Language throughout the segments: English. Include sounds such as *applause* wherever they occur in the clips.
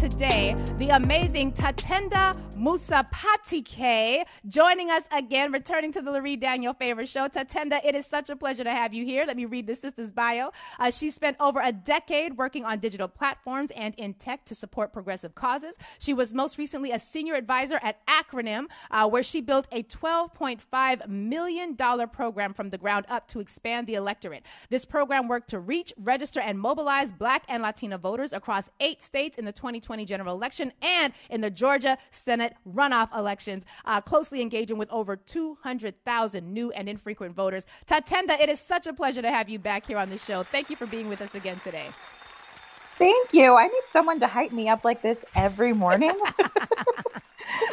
Today the amazing Tatenda Musapatike joining us again, returning to the Lurie Daniel Favor Show. Tatenda, it is such a pleasure to have you here. Let me read this sister's bio. Uh, she spent over a decade working on digital platforms and in tech to support progressive causes. She was most recently a senior advisor at Acronym, uh, where she built a $12.5 million program from the ground up to expand the electorate. This program worked to reach, register, and mobilize Black and Latina voters across eight states in the 20 2020 general election and in the Georgia Senate runoff elections, uh, closely engaging with over 200,000 new and infrequent voters. Tatenda, it is such a pleasure to have you back here on the show. Thank you for being with us again today. Thank you. I need someone to hype me up like this every morning. *laughs*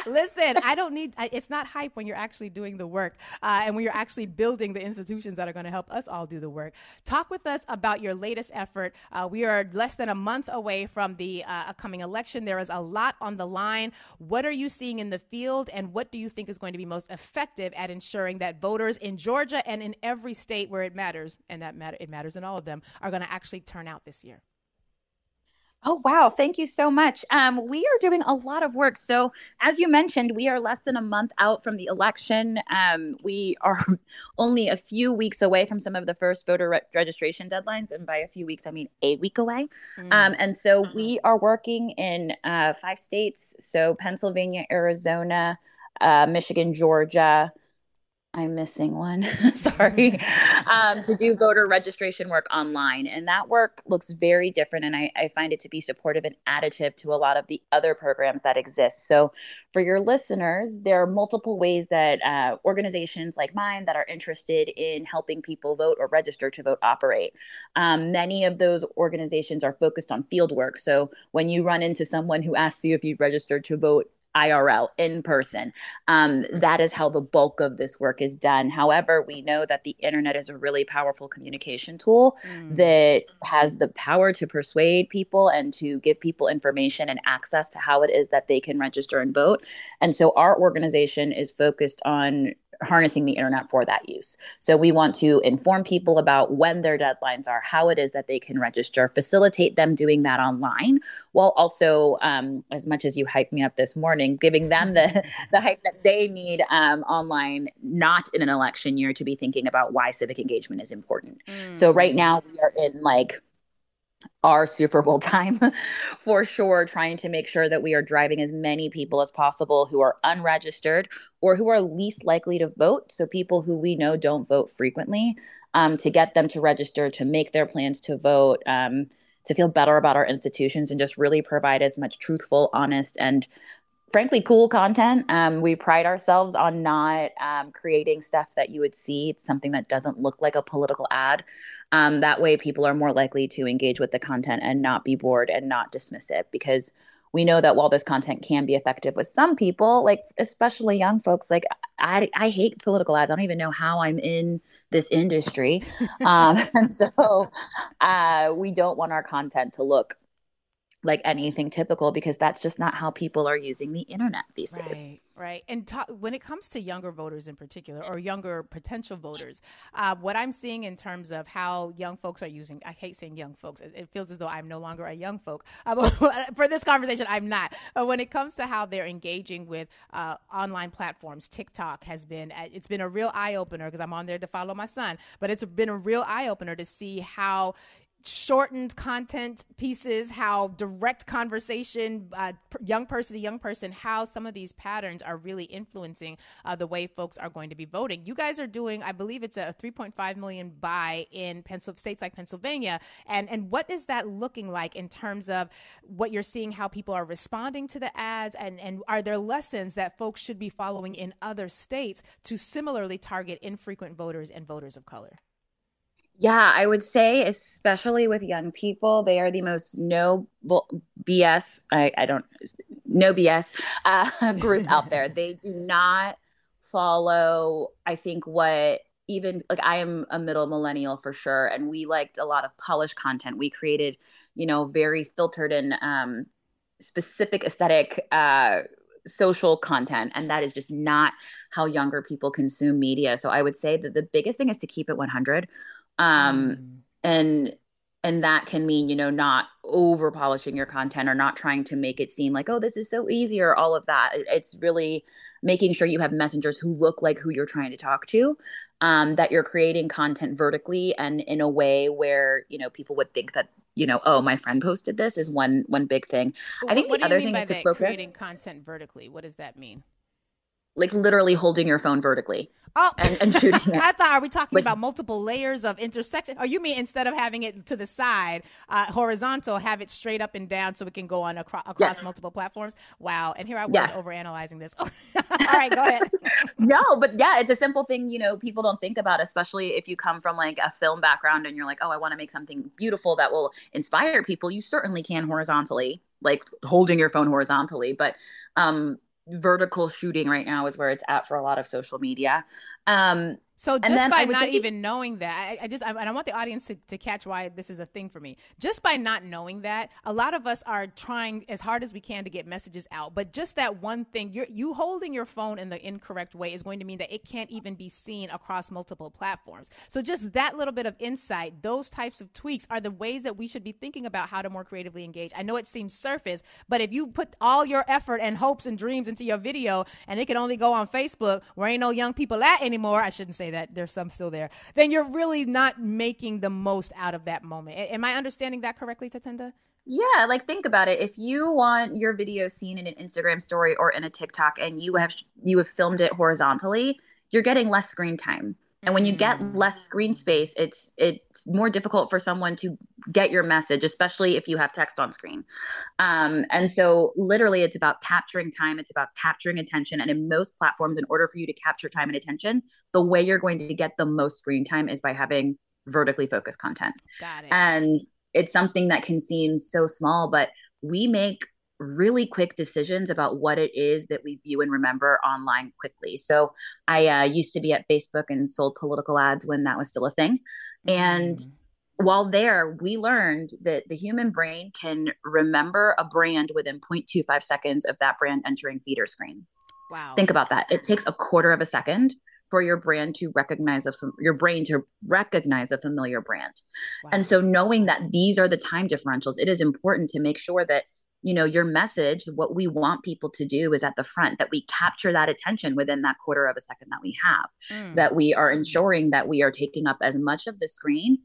Listen, I don't need, it's not hype when you're actually doing the work uh, and when you're actually building the institutions that are going to help us all do the work. Talk with us about your latest effort. Uh, we are less than a month away from the uh, upcoming election. There is a lot on the line. What are you seeing in the field, and what do you think is going to be most effective at ensuring that voters in Georgia and in every state where it matters, and that matter, it matters in all of them, are going to actually turn out this year? Oh, wow. Thank you so much. Um, we are doing a lot of work. So, as you mentioned, we are less than a month out from the election. Um, we are *laughs* only a few weeks away from some of the first voter re- registration deadlines. And by a few weeks, I mean a week away. Mm. Um, and so, we are working in uh, five states. So, Pennsylvania, Arizona, uh, Michigan, Georgia, I'm missing one. *laughs* Sorry. um, to do voter registration work online. And that work looks very different. And I, I, find it to be supportive and additive to a lot of the other programs that exist. So, for your listeners, there are multiple ways that uh, organizations like mine that are interested in helping people vote or register to vote operate. Um, many of those organizations are focused on field work. So, when you run into someone who asks you if you've registered to vote, IRL in person. Um, that is how the bulk of this work is done. However, we know that the internet is a really powerful communication tool mm. that has the power to persuade people and to give people information and access to how it is that they can register and vote. And so our organization is focused on harnessing the internet for that use. So we want to inform people about when their deadlines are, how it is that they can register, facilitate them doing that online, while also, um, as much as you hyped me up this morning, giving them the *laughs* *laughs* the hype that they need um, online, not in an election year, to be thinking about why civic engagement is important. Mm. So right now we are in like our Super Bowl *laughs* time for sure, trying to make sure that we are driving as many people as possible who are unregistered or who are least likely to vote. So, people who we know don't vote frequently, um, to get them to register, to make their plans to vote, um, to feel better about our institutions, and just really provide as much truthful, honest, and frankly cool content. Um, we pride ourselves on not um, creating stuff that you would see. It's something that doesn't look like a political ad. Um, that way, people are more likely to engage with the content and not be bored and not dismiss it because we know that while this content can be effective with some people, like especially young folks, like I, I hate political ads. I don't even know how I'm in this industry. *laughs* um, *laughs* and so uh, we don't want our content to look like anything typical because that's just not how people are using the internet these right, days. Right. And when it comes to younger voters in particular, or younger potential voters, uh, what I'm seeing in terms of how young folks are using, I hate saying young folks. It, it feels as though I'm no longer a young folk. *laughs* Uh, for this conversation, I'm not. But when it comes to how they're engaging with uh, online platforms, TikTok has been, uh, it's been a real eye opener because I'm on there to follow my son, but it's been a real eye opener to see how shortened content pieces, how direct conversation, uh, young person to young person, how some of these patterns are really influencing uh, the way folks are going to be voting. You guys are doing, I believe it's a 3.5 million buy in states like Pennsylvania. And, and what is that looking like in terms of what you're seeing, how people are responding to the ads? And, and are there lessons that folks should be following in other states to similarly target infrequent voters and voters of color? Yeah, I would say, especially with young people, they are the most no BS. I, I don't no BS uh, *laughs* group out *laughs* there. They do not follow. I think what even like I am a middle millennial for sure, and we liked a lot of polished content. We created, you know, very filtered and um, specific aesthetic uh, social content, and that is just not how younger people consume media. So I would say that the biggest thing is to keep it 100, um, mm. and and that can mean you know not over polishing your content or not trying to make it seem like oh this is so easy or all of that. It's really making sure you have messengers who look like who you're trying to talk to um, that you're creating content vertically and in a way where you know people would think that you know oh my friend posted this is one one big thing i think the other thing is to focus creating content vertically what does that mean like literally holding your phone vertically. Oh, and, and. *laughs* I thought, are we talking about multiple layers of intersection? Oh, you mean instead of having it to the side, uh, horizontal, have it straight up and down so it can go on acro- across yes. multiple platforms? Wow. And here I was yes. overanalyzing this. *laughs* All right, go ahead. *laughs* no, but yeah, it's a simple thing, you know, people don't think about, especially if you come from like a film background and you're like, oh, I want to make something beautiful that will inspire people. You certainly can horizontally, like holding your phone horizontally. But um, vertical shooting right now is where it's at for a lot of social media. Um, so just by not even knowing that, I, I just I, and I want the audience to, to catch why this is a thing for me. Just by not knowing that, a lot of us are trying as hard as we can to get messages out. But just that one thing, you you holding your phone in the incorrect way is going to mean that it can't even be seen across multiple platforms. So just that little bit of insight, those types of tweaks are the ways that we should be thinking about how to more creatively engage. I know it seems surface, but if you put all your effort and hopes and dreams into your video and it can only go on Facebook where ain't no young people at anymore, I shouldn't say say that there's some still there, then you're really not making the most out of that moment. Am I understanding that correctly, Tatenda? Yeah, like think about it. If you want your video seen in an Instagram story or in a TikTok and you have you have filmed it horizontally, you're getting less screen time. And when you get mm. less screen space, it's it's more difficult for someone to get your message, especially if you have text on screen. Um, and so, literally, it's about capturing time. It's about capturing attention. And in most platforms, in order for you to capture time and attention, the way you're going to get the most screen time is by having vertically focused content. Got it. And it's something that can seem so small, but we make really quick decisions about what it is that we view and remember online quickly. So I uh, used to be at Facebook and sold political ads when that was still a thing. And mm. while there, we learned that the human brain can remember a brand within 0.25 seconds of that brand entering feeder screen. Wow. Think about that. It takes a quarter of a second for your brand to recognize a your brain to recognize a familiar brand. Wow. And so knowing that these are the time differentials, it is important to make sure that you know your message what we want people to do is at the front that we capture that attention within that quarter of a second that we have mm. that we are ensuring that we are taking up as much of the screen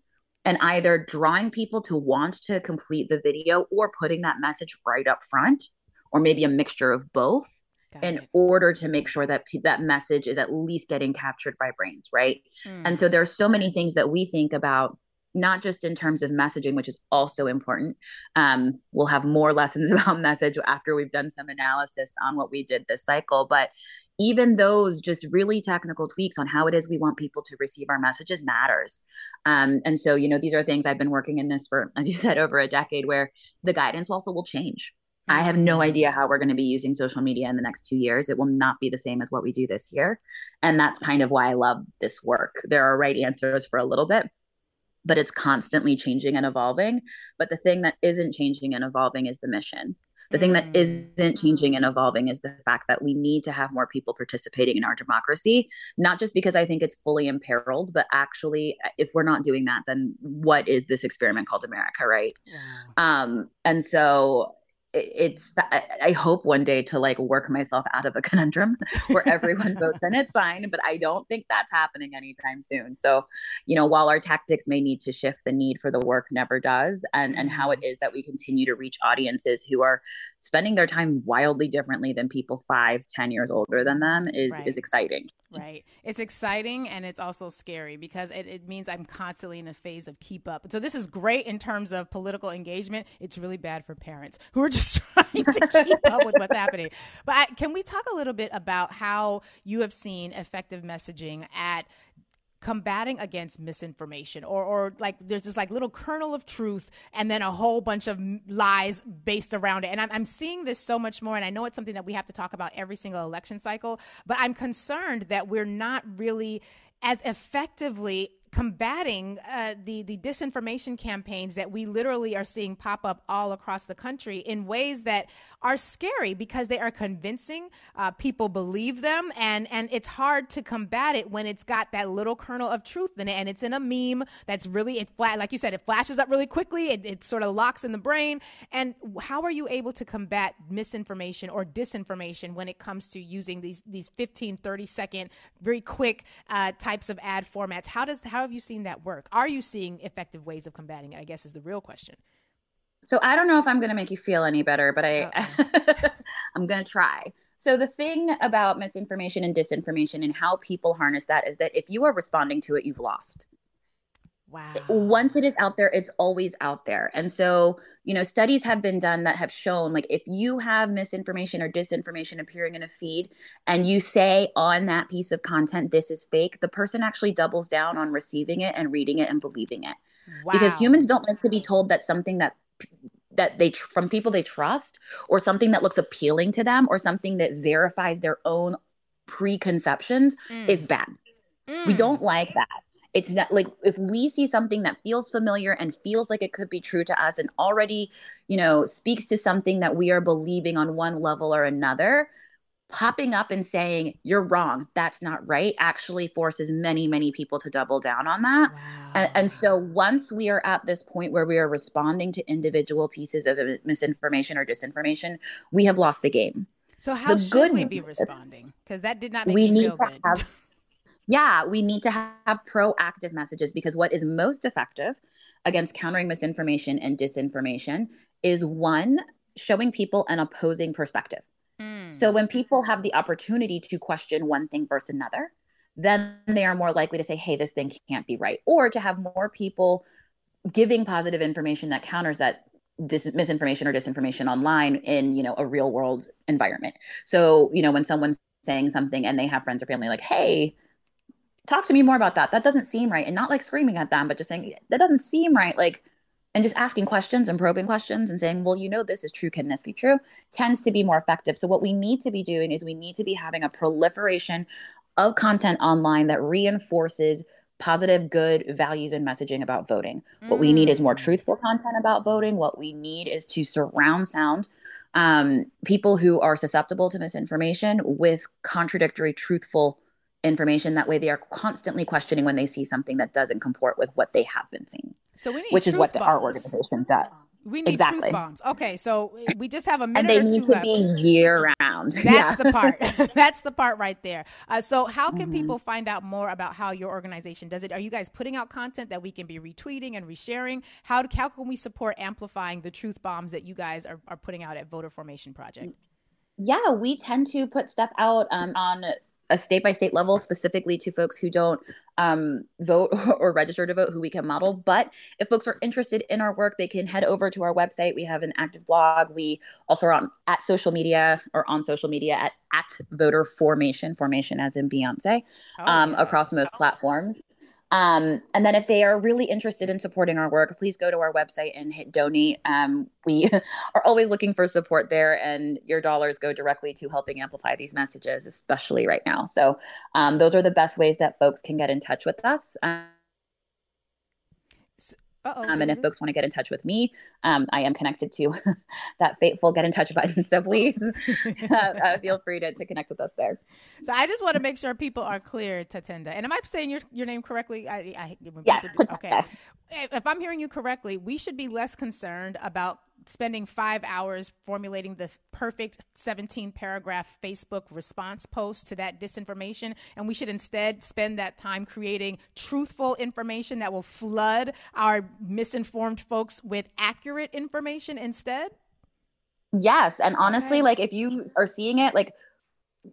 and either drawing people to want to complete the video or putting that message right up front or maybe a mixture of both Got in it. order to make sure that that message is at least getting captured by brains right mm. and so there's so many things that we think about not just in terms of messaging, which is also important. Um, we'll have more *laughs* lessons about message after we've done some analysis on what we did this cycle. But even those just really technical tweaks on how it is we want people to receive our messages matters. Um, and so, you know, these are things I've been working in this for, *laughs* as you said, over a decade where the guidance also will change. I have no mm-hmm. idea how we're going to be using social media in the next two years. It will not be the same as what we do this year. And that's kind of why I love this work. There are right answers for a little bit, but it's constantly changing and evolving. But the thing that isn't changing and evolving is the mission. The thing that mm. isn't changing and evolving is the fact that we need to have more people participating in our democracy, not just because I think it's fully imperiled, but actually, if we're not doing that, then what is this experiment called America, right? Yeah. Um, and so it's i hope one day to like work myself out of a *laughs* conundrum where everyone votes and it's fine but i don't think that's happening anytime soon. So you know while our tactics may need to shift the need for the work never does and and how it mm-hmm. that we continue to reach audiences who are spending their time wildly differently than people five ten years older than them is right. is exciting. Right. It's exciting and it's also scary because it, it means i'm constantly in a phase of keep up. So this is great in terms of political engagement. It's really bad for parents who are just just *laughs* trying to keep up with what's happening. But I, can we talk a little bit about how you have seen effective messaging at combating against misinformation or, or like there's this like little kernel of truth and then a whole bunch of lies based around it. And I'm, I'm seeing this so much more. And I know it's something that we have to talk about every single election cycle, but I'm concerned that we're not really as effectively combating uh, the the disinformation campaigns that we literally are seeing pop up all across the country in ways that are scary because they are convincing. Uh, people believe them, and and it's hard to combat it when it's got that little kernel of truth in it, and it's in a meme that's really it flat like you said, it flashes up really quickly. It, it sort of locks in the brain. And how are you able to combat misinformation or disinformation when it comes to using these these 15, 30 second, very quick uh, types of ad formats? How does how have you seen that work? Are you seeing effective ways of combating it? I guess is the real question. So I don't know if I'm going to make you feel any better, but I *laughs* I'm going to try. So the thing about misinformation and disinformation and how people harness that is that if you are responding to it, you've lost. Wow. Once it is out there, it's always out there. And so, you know, studies have been done that have shown like if you have misinformation or disinformation appearing in a feed and you say on that piece of content, this is fake, the person actually doubles down on receiving it and reading it and believing it. Wow. Because humans don't like to be told that something that that they from people they trust or something that looks appealing to them or something that verifies their own preconceptions mm. is bad. Mm. We don't like that it's not like if we see something that feels familiar and feels like it could be true to us and already you know speaks to something that we are believing on one level or another popping up and saying you're wrong that's not right actually forces many many people to double down on that wow. and, and, so once we are at this point where we are responding to individual pieces of misinformation or disinformation we have lost the game so how the should good we be responding because that did not make we need to good. have yeah, we need to have proactive messages because what is most effective against countering misinformation and disinformation is one, showing people an opposing perspective. Mm. So when people have the opportunity to question one thing versus another, then they are more likely to say, hey, this thing can't be right. Or to have more people giving positive information that counters that dis- misinformation or disinformation online in, you know, a real world environment. So, you know, when someone's saying something and they have friends or family like, hey, talk to me more about that. That doesn't seem right. And not like screaming at them, but just saying, that doesn't seem right. Like, and just asking questions and probing questions and saying, well, you know, this is true. Can this be true? Tends to be more effective. So, what we need to be doing is we need to be having a proliferation of content online that reinforces positive, good values and messaging about voting. Mm. What we need is more mm. truthful content about voting. What we need is to surround sound um, people who are susceptible to misinformation with contradictory, truthful information. That way, they are constantly questioning when they see something that doesn't comport with what they have been seeing. So we need which is what the, our organization does. We need exactly. truth bombs. Okay, so we just have a minute. and they need to left. be year round. That's yeah. the part. *laughs* *laughs* That's the part right there. Uh, so how can mm-hmm. people find out more about how your organization does it? Are you guys putting out content that we can be retweeting and resharing? How how can we support amplifying the truth bombs that you guys are, are putting out at Voter Formation Project? Yeah, we tend to put stuff out um, on a state by state level specifically to folks who don't um, vote *laughs* or register to vote who we can model. But if folks are interested in our work they can head over to our website. We have an active blog. We also are on at social media or on social media at at voter formation formation as in beyonce oh, um, yes. across most platforms um, and then if they are really interested in supporting our work, please go to our website and hit donate. Um, we *laughs* are always looking for support there, and your dollars go directly to helping amplify these messages, especially right now. So um, those are the best ways that folks can get in touch with us. Um, um, and if folks want to get in touch with me, um, I am connected to *laughs* that fateful get in touch button. So please *laughs* uh, uh, feel free to, to connect with us there. So I just want to make sure people are clear, Tatenda. And am I saying your, your name correctly? I, I, yes. Okay. If I'm hearing you correctly, we should be less concerned about spending five hours formulating the perfect 17 paragraph Facebook response post to that disinformation. And we should instead spend that time creating truthful information that will flood our misinformed folks with accurate information instead. Yes. And honestly, okay. like if you are seeing it, like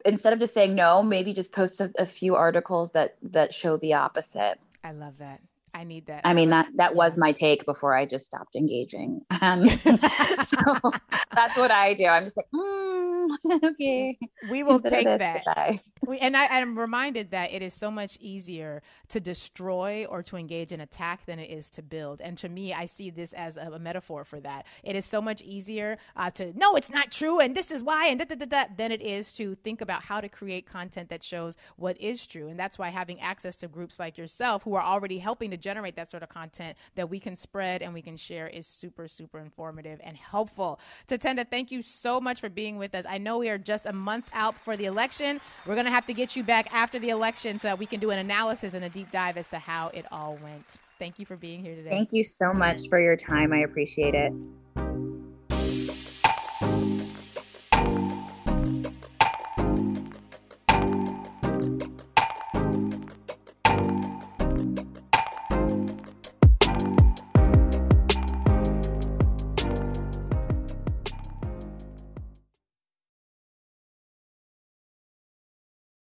instead of just saying no, maybe just post a, a few articles that that show the opposite. I love that. I need that. I mean that that was my take before I just stopped engaging. *laughs* Um, *laughs* so that's what I do. I'm just like, mm, *laughs* okay. We will take that. we, and I, I'm reminded that it is so much easier to destroy or to engage in attack than it is to build. And to me, I see this as a, a metaphor for that. It is so much easier uh, to no, it's not true, and this is why, and da, da, da, da, than it is to think about how to create content that shows what is true. And that's why having access to groups like yourself, who are already helping to generate that sort of content that we can spread and we can share, is super, super informative and helpful. Tatenda, thank you so much for being with us. I know we are just a month out for the election. We're going to have to get you back after the election so that we can do an analysis and a deep dive as to how it all went. Thank you for being here today. Thank you so much for your time. I appreciate it.